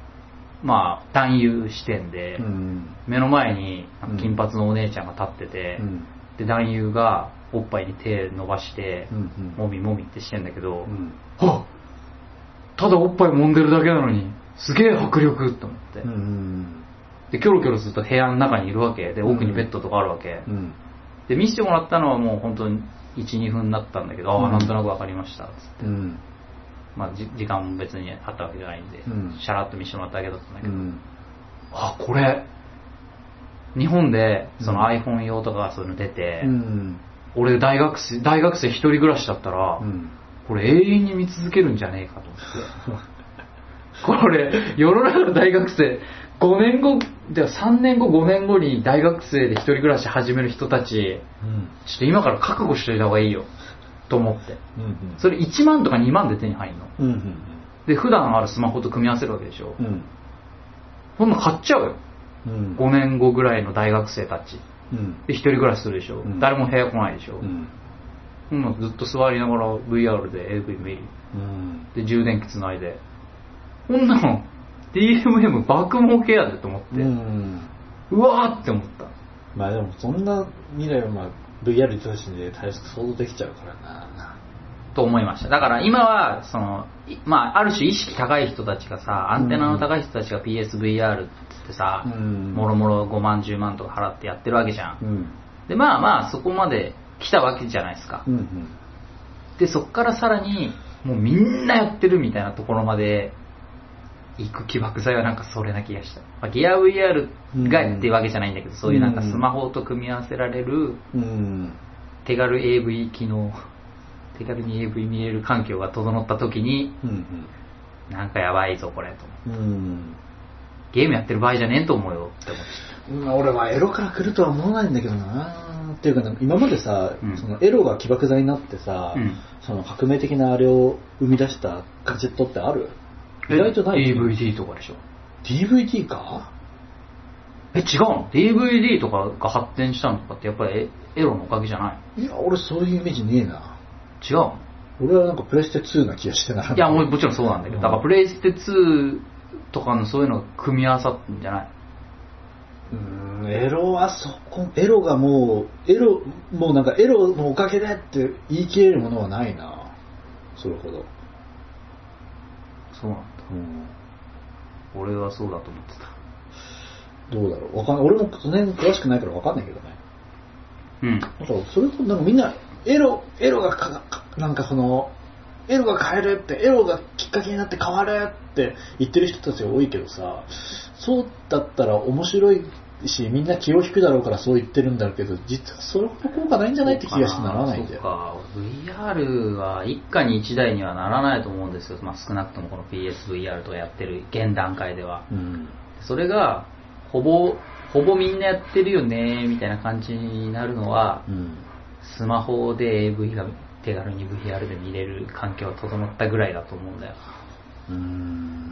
まあ、男優視点で、うん。目の前に金髪のお姉ちゃんが立ってて、うん。で、男優がおっぱいに手伸ばして、うんもみもみってしてんだけど、うん。はっただおっぱい揉んでるだけなのに、すげえ迫力って思って。うん。で、キョロキョロすると部屋の中にいるわけ。で、奥にベッドとかあるわけ。うん。で、見せてもらったのはもう本当に1、2分だったんだけど、ああ、うんなんとなくわかりました。つって。うん。まあ、じ時間も別にあったわけじゃないんで、うんシャラッと見せてもらっただけだったんだけど、うん。あ、これ、日本でそのうん iPhone 用とかがそういうの出て、うん。俺大学生、大学生一人暮らしだったら、うん。これ永遠に見続けるんじゃねえかと思って。これ、世の中の大学生、5年後、では3年後、5年後に大学生で一人暮らし始める人たち、うん。ちょっと今から覚悟しといた方がいいよ、と思って。うん。それ1万とか2万で手に入るの。うん。うん。で、普段あるスマホと組み合わせるわけでしょ。うん。こんなん買っちゃうよ。うん。5年後ぐらいの大学生たち。うん。で、一人暮らしするでしょ。うん誰も部屋来ないでしょ。うん。ずっと座りながら VR で AV 見る。うん。で、充電器つないで。こんなの、DMM 爆儲けやでと思って、うん。うわーって思った。まあでもそんな未来はまあ VR 言ってたしで大して想像できちゃうからな。と思いました。だから今は、その、いまあ、ある種意識高い人たちがさ、アンテナの高い人たちが PSVR っつってさ、うんもろもろ5万、10万とか払ってやってるわけじゃん。うん。で、まあまあ、そこまで来たわけじゃないですか。うん。で、そっからさらに、もうみんなやってるみたいなところまで行く起爆剤はなんかそれな気がした。まあ、ギア VR がっていうわけじゃないんだけど、そういうなんかスマホと組み合わせられるうん。手軽 AV 機能、手軽に AV 見れる環境が整った時に、うん。なんかやばいぞこれと。うん。ゲームやってる場合じゃねえと思うよって思っちゃっまあ俺はエロから来るとは思わないんだけどなっていうかね、今までさ、うんそのエロが起爆剤になってさ、うんその革命的なあれを生み出したガジェットってある？た。意外とない。DVD とかでしょ。DVD か？え、違うの ?DVD とかが発展したのとかってやっぱりエエロのおかげじゃない？いや、俺そういうイメージねえな。違うの？俺はなんかプレステ2な気がしてないいや、もうもちろんそうなんだけど、うんだからプレイステ2とかのそういうのが組み合わさったんじゃない？うーんエロはそこ、エロがもう、エロ、もうなんかエロのおかげでって言い切れるものはないな。それほど。そうなんだ。うん。俺はそうだと思ってた。どうだろう。わかん俺もその辺詳しくないからわかんないけどね。うん。だからそれとなんかみんな、エロ、エロがかかなんかその、エロが変えるって、エロがきっかけになって変わるって言ってる人たちが多いけどさ、そうだったら面白いし、みんな気を引くだろうからそう言ってるんだけど、実はそれほど効果ないんじゃないって気がしてならないんだよ。そうか。VR は一家に一台にはならないと思うんですよ。まあ少なくともこの PSVR とかやってる現段階では。うん。それが、ほぼ、ほぼみんなやってるよね、みたいな感じになるのは、うん。スマホで AV が手軽に VR で見れる環境が整ったぐらいだと思うんだよ。うーん。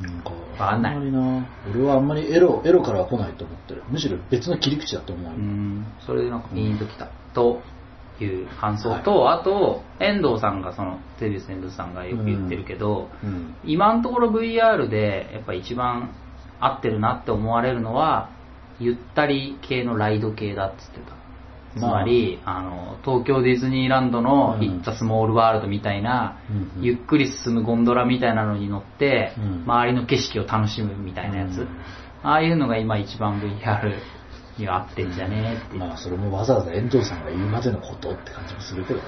なんか、あんまりな。俺はあんまりエロ、エロからは来ないと思ってる。むしろ別の切り口だと思う。うん、それでなんかピンときたという感想と、あと、遠藤さんが、その、テレビス遠藤さんがよく言ってるけど、うん。今のところ VR でやっぱ一番合ってるなって思われるのは、ゆったり系のライド系だっつってた。つまり、あの、東京ディズニーランドのうんイッツ・スモール・ワールドみたいな、ゆっくり進むゴンドラみたいなのに乗って、うん周りの景色を楽しむみたいなやつ。うんああいうのが今一番 VR には合ってんじゃねえって、まあ、それもわざわざ遠藤さんが言うまでのことって感じもするけどな。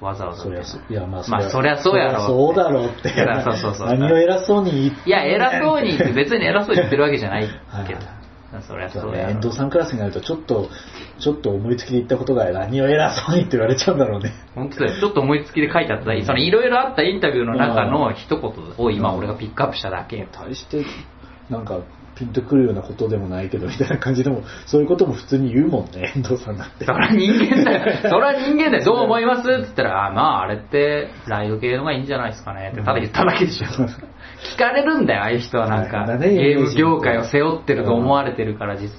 わざわざそりゃそう。いや、まあ、まあそりゃそうやろそうだろうって。いやそうそうそう何を偉そうに言って。いや、偉そうにって別に偉そうに言ってるわけじゃないけどはい。そりゃそうね、遠藤さんクラスになると、ちょっと、ちょっと思いつきで言ったことが何を偉そうにって言われちゃうんだろうね。本当だよ。ちょっと思いつきで書いてあった、そのいろいろあったインタビューの中の一言を今俺がピックアップしただけ。大して、なんか、ピンとくるようなことでもないけど、みたいな感じでも、そういうことも普通に言うもんね、遠藤さんだって。そりゃ人間だよ。そりゃ人間だよ。どう思います？って言ったら、あまああれってライド系のがいいんじゃないですかねってただ言っただけでしょ。聞かれるんだよ、ああいう人はなんか。ねゲーム業界を背負ってると思われてるから、実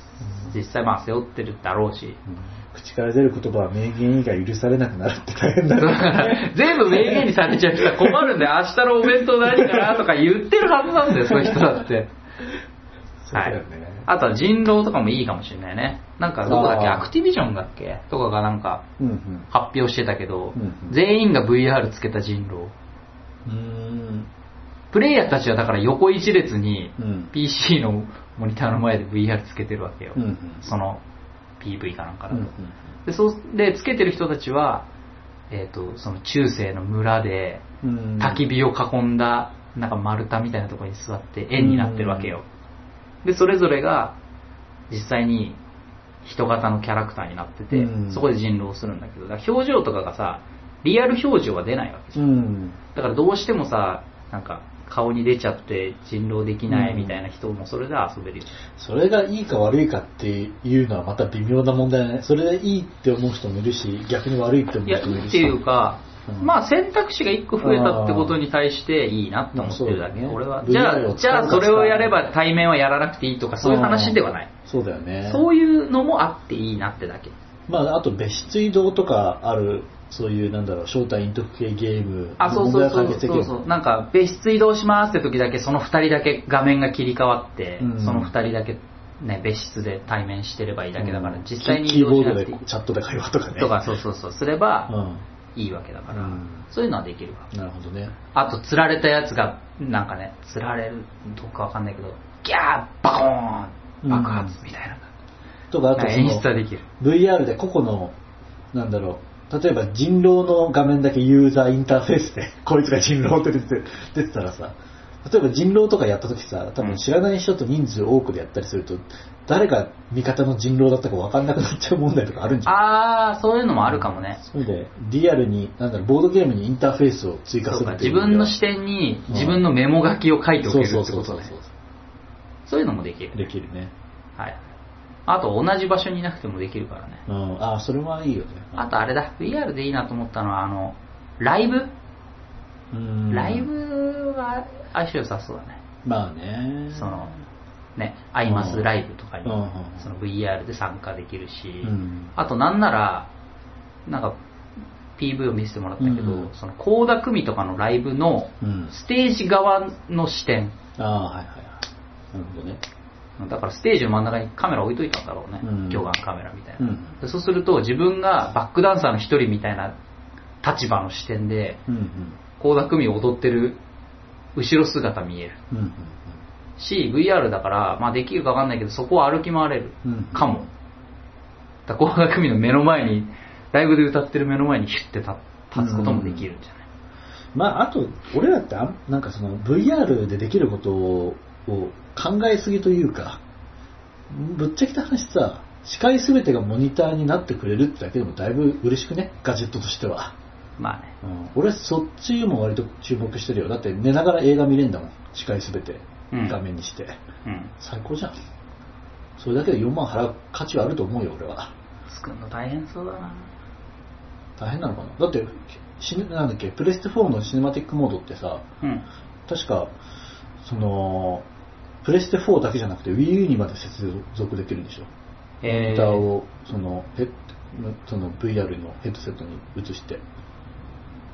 実際まあ背負ってるだろうし。うん口から出る言葉は名言以外許されなくなるって大変だだからね。全部名言にされちゃう人は困るんだよ。明日のお弁当何かなとか言ってるはずなんだよ、そういう人だって。そうだよね。あとは人狼とかもいいかもしれないね。なんかどこだっけ？アクティビジョンだっけ？とかがなんか。発表してたけど、うんうん全員が VR つけた人狼。うーん。プレイヤーたちはだから横一列にうん PC のモニターの前で VR つけてるわけよ。うんうんその PV かなんかだと。うんうんで、そうで、つけてる人たちは、えっ、と、その中世の村で、うん焚き火を囲んだ、なんか丸太みたいなところに座って円になってるわけよ。で、それぞれが実際に人型のキャラクターになってて、うんそこで人狼をするんだけど、だから表情とかがさ、リアル表情は出ないわけじゃん。うん。だからどうしてもさ、なんか顔に出ちゃって人狼できないみたいな人もそれで遊べるよ。それがいいか悪いかっていうのはまた微妙な問題だね。それでいいって思う人もいるし、逆に悪いって思いうや、人もいるし。っていうか、うんまあ選択肢が1個増えたってことに対していいなって思ってるだけ。俺は。じゃあ、じゃあそれをやれば対面はやらなくていいとかそういう話ではない。そうだよね。そういうのもあっていいなってだけ。まあ、あと別室移動とかある、そういう、なんだろう、正体隠匿系ゲーム。あ、そうそうそうそうそう。なんか別室移動しますって時だけその2人だけ画面が切り替わって、うんその2人だけね、別室で対面してればいいだけだから、うん実際に移キーボード動しなくていい。でチャットで会話とかね。とか、そうそうそう、すれうばん。いいわけだから、うんそういうのはできるわ。なるほどね。あと、釣られたやつが、なんかね、釣られる、どうかわかんないけど、ギャーバコーン爆発みたいな。とか、あとそ演出はの、できる。VR で個々の、なんだろう、例えば人狼の画面だけユーザーインターフェースで、こいつが人狼って出て出てたらさ、例えば人狼とかやった時さ、多分知らない人と人数多くでやったりすると、誰が味方の人狼だったか分かんなくなっちゃう問題とかあるんじゃん。あー、そういうのもあるかもね。それで、リアルに、なんだろう、ボードゲームにインターフェースを追加するっていう自分の視点にうん自分のメモ書きを書いておけるってことねそうそうそう。そういうのもできる。できるね。はい。あと、同じ場所にいなくてもできるからね。うん、ああ、それはいいよね。あと、あれだ、VR でいいなと思ったのは、あの、ライブ？うんライブは相性良さそうだね。まあね。その、ね、アイマスライブとかにその VR で参加できるし、うんあとなんなら、なんか PV を見せてもらったけど、うんその倖田來未とかのライブのうん。ステージ側の視点。ああ、はいはいはい。なるほどね。だからステージの真ん中にカメラ置いといたんだろうね。うんカメラみたいな、うんでそうすると自分がバックダンサーの一人みたいな立場の視点で、うんうん。倖田來未を踊ってる後ろ姿見える。うんうんし、VR だから、まあできるかわかんないけど、そこを歩き回れるうんかも。だから倖田來未の目の前に、ライブで歌ってる目の前にヒュッて立立つこともできるんじゃない、まあ、あと、俺らってあん、なんかその VR でできることを考えすぎというか、ぶっちゃけた話さ、視界すべてがモニターになってくれるってだけでもだいぶ嬉しくね、ガジェットとしては。まあね。うん、俺はそっちも割と注目してるよ。だって寝ながら映画見れんだもん。視界すべてうん画面にして。うん。最高じゃん。それだけで4万払う価値はあると思うよ、俺は。作るの大変そうだな。大変なのかな？だって、シネなんだっけ、プレステ4のシネマティックモードってさ、うん。確か、その、プレステ4だけじゃなくて Wii U にまで接続できるんでしょ？モえニターを、その、ヘッその VR のヘッドセットに移して。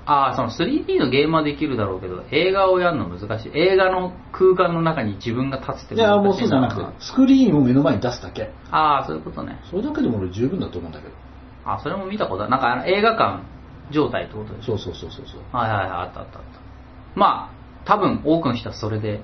ああ、その 3D のゲームはできるだろうけど、映画をやるの難しい。映画の空間の中に自分が立つっていや、もうそうじゃなくて、スクリーンを目の前に出すだけ。ああ、そういうことね。それだけでも俺十分だと思うんだけど。あ、それも見たことある。なんかあの映画館状態ってことでしょそうそうそうそうそう。はいはいはい、あったあったあった。まあ、多分多くの人はそれで、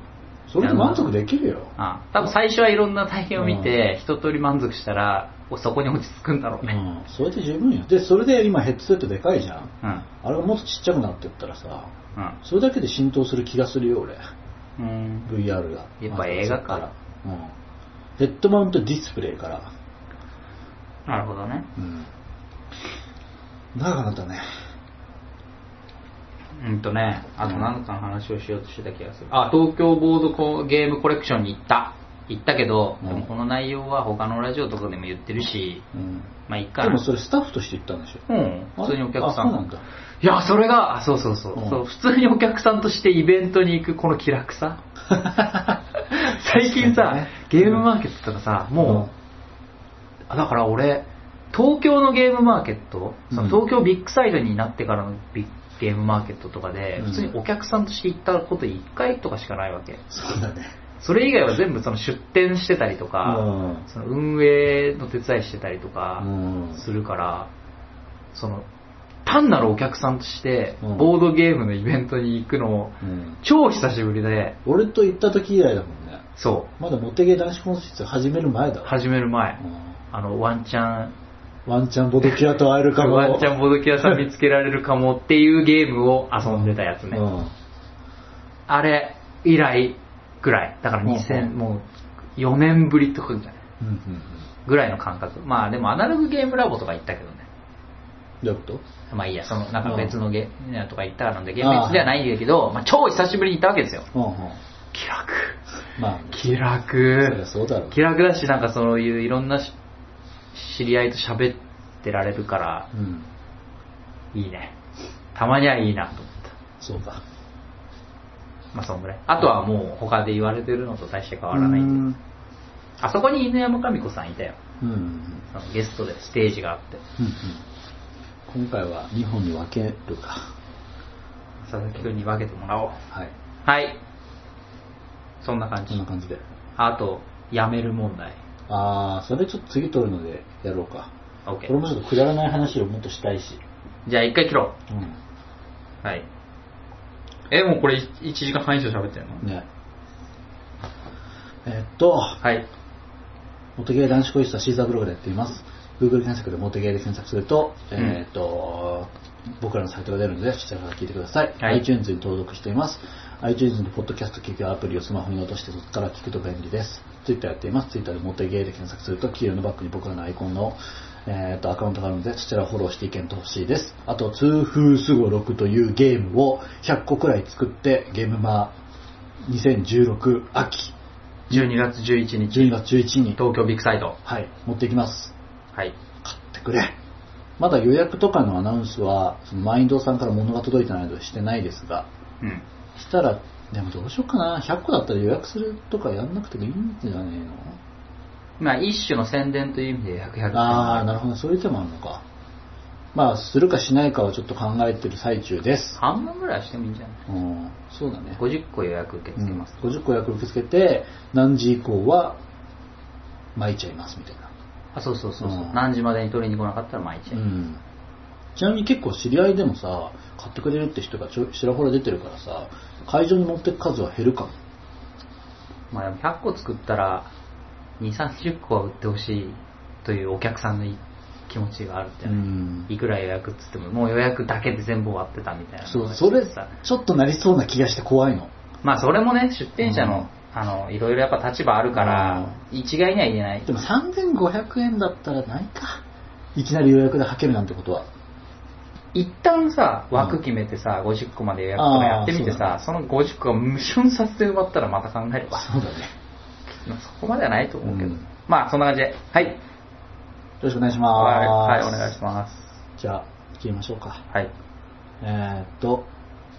それで満足できるよ。あ多分最初はいろんな体験を見て、一通り満足したら、そこに落ち着くんだろうね。うん、それで十分よ。で、それで今ヘッドセットでかいじゃん。うん。あれがもっとちっちゃくなってったらさ、うん。それだけで浸透する気がするよ、俺。うん。VR が。やっぱ映画からうん。ヘッドマウントディスプレイから。なるほどね。うん。長くなったね。うんとね、あと何かの話をしようとしてた気がする。あ、東京ボードコゲームコレクションに行った。行ったけど、うんでもこの内容は他のラジオとかでも言ってるし、うん。まあいっかな。でもそれスタッフとして行ったんでしょ？うん、普通にお客さん。なんだ。いや、それが、あそうそうそう、うんそう。普通にお客さんとしてイベントに行くこの気楽さ。最近さ、ゲームマーケットとかさ、もう、あだから俺、東京のゲームマーケット、そのうん東京ビッグサイドになってからのビッゲームマーケットとかで、うん普通にお客さんとして行ったこと1回とかしかないわけ。そうだね。それ以外は全部その出店してたりとか、うんその運営の手伝いしてたりとかうんするから、その単なるお客さんとしてうんボードゲームのイベントに行くのうん。超久しぶりで、俺と行った時以来だもんね。そまだモテゲー男子コンテスト始める前だ。始める前う、んあの、ワンチャン、ワンチャンボドキアと会えるかも。ワンチャンボドキ屋さん見つけられるかもっていうゲームを遊んでたやつね。うん。あれ以来ぐらい。だから2000、うんもう4年ぶりとかじゃない？うんうんうん。ぐらいの感覚。まあでもアナログゲームラボとか行ったけどね。どういうこと？まあいいや、その、なんか別のゲームとか行ったので、ゲーム別ではないんだけど、まあ超久しぶりに行ったわけですよ。うんうん。気楽。まあ、気楽。そうだろう。気楽だし、なんかそういういろんなし知り合いと喋ってられるから、うん。いいね。たまにはいいなと思っそうか。た。まあそんぐらい。あとはもう他で言われてるのと大して変わらないんで。あそこに犬山神子さんいたよ。うん。うんうん。そのゲストでステージがあって。うんうん今回は2本に分けるか。佐々木くんに分けてもらおう。はい。はい。そんな感じこんな。感じで。あと、やめる問題。あー、それちょっと次撮るのでやろうか。OK これもちょっとくだらない話をもっとしたいし。じゃあ一回切ろうん。う。はい。え、もうこれ1時間半以上喋ってんの？ね。えっと、はい。モテゲー男子恋したシーザーブログでやっています。Google 検索でモテゲーで検索すると、うんえっと、僕らのサイトが出るので、そちらから聞いてください。はい iTunes に登録しています。iTunes のポッドキャスト聞くアプリをスマホに落としてそこから聞くと便利です。Twitter やっています。Twitter でモテゲーで検索すると、黄色のバッグに僕らのアイコンの、えー、とアカウントがあるので、そちらをフォローして意見とほしいです。あと、痛風すごろくというゲームを100個くらい作って、ゲームマ2016秋12月11日、12月11日に、東京ビッグサイト。はい、持っていきます。はい。買ってくれ。まだ予約とかのアナウンスは、そのマインドさんから物が届いてないのでしてないですが、うん。したら、でもどうしようかな。100個だったら予約するとかやんなくてもいいんじゃねえの？まあ一種の宣伝という意味で100、100ああ、なるほど。そういう手もあるのか。まあ、するかしないかはちょっと考えてる最中です。半分ぐらいはしてもいいんじゃない？うん、そうだね。50個予約受け付けます。うん、50個予約受け付けて、何時以降は巻いちゃいますみたいな。あ、そうそうそうそう、うん何時までに取りに来なかったら毎日。うん。ちなみに結構知り合いでもさ、買ってくれるって人がちょちらほら出てるからさ、会場に持ってく数は減るかも。まあでも100個作ったら、2、30個は売ってほしいというお客さんのい気持ちがあるじゃない、うんいくら予約っつっても、もう予約だけで全部終わってたみたいな。そう、それ、さちょっとなりそうな気がして怖いの。まあそれもね、出店者の、うんあの、いろいろやっぱ立場あるから、一概には言えない。でも3500円だったらないか。いきなり予約で履けるなんてことは。一旦さ、枠決めてさ、50個まで予約とかやってみてさ、その50個が無瞬殺で埋まったらまた考えれば。そうだね。まあそこまではないと思うけど。うんまあそんな感じで。はい。よろしくお願いします。はい、はい、お願いします。じゃあ、切りましょうか。はい。えーっと、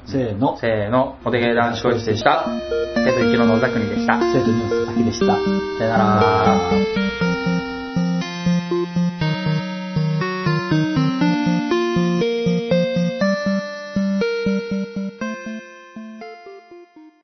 せーの。せーの、お手芸男子コイスでした。生徒一郎の小沢国でした。生徒2の佐々木でした。さよなら。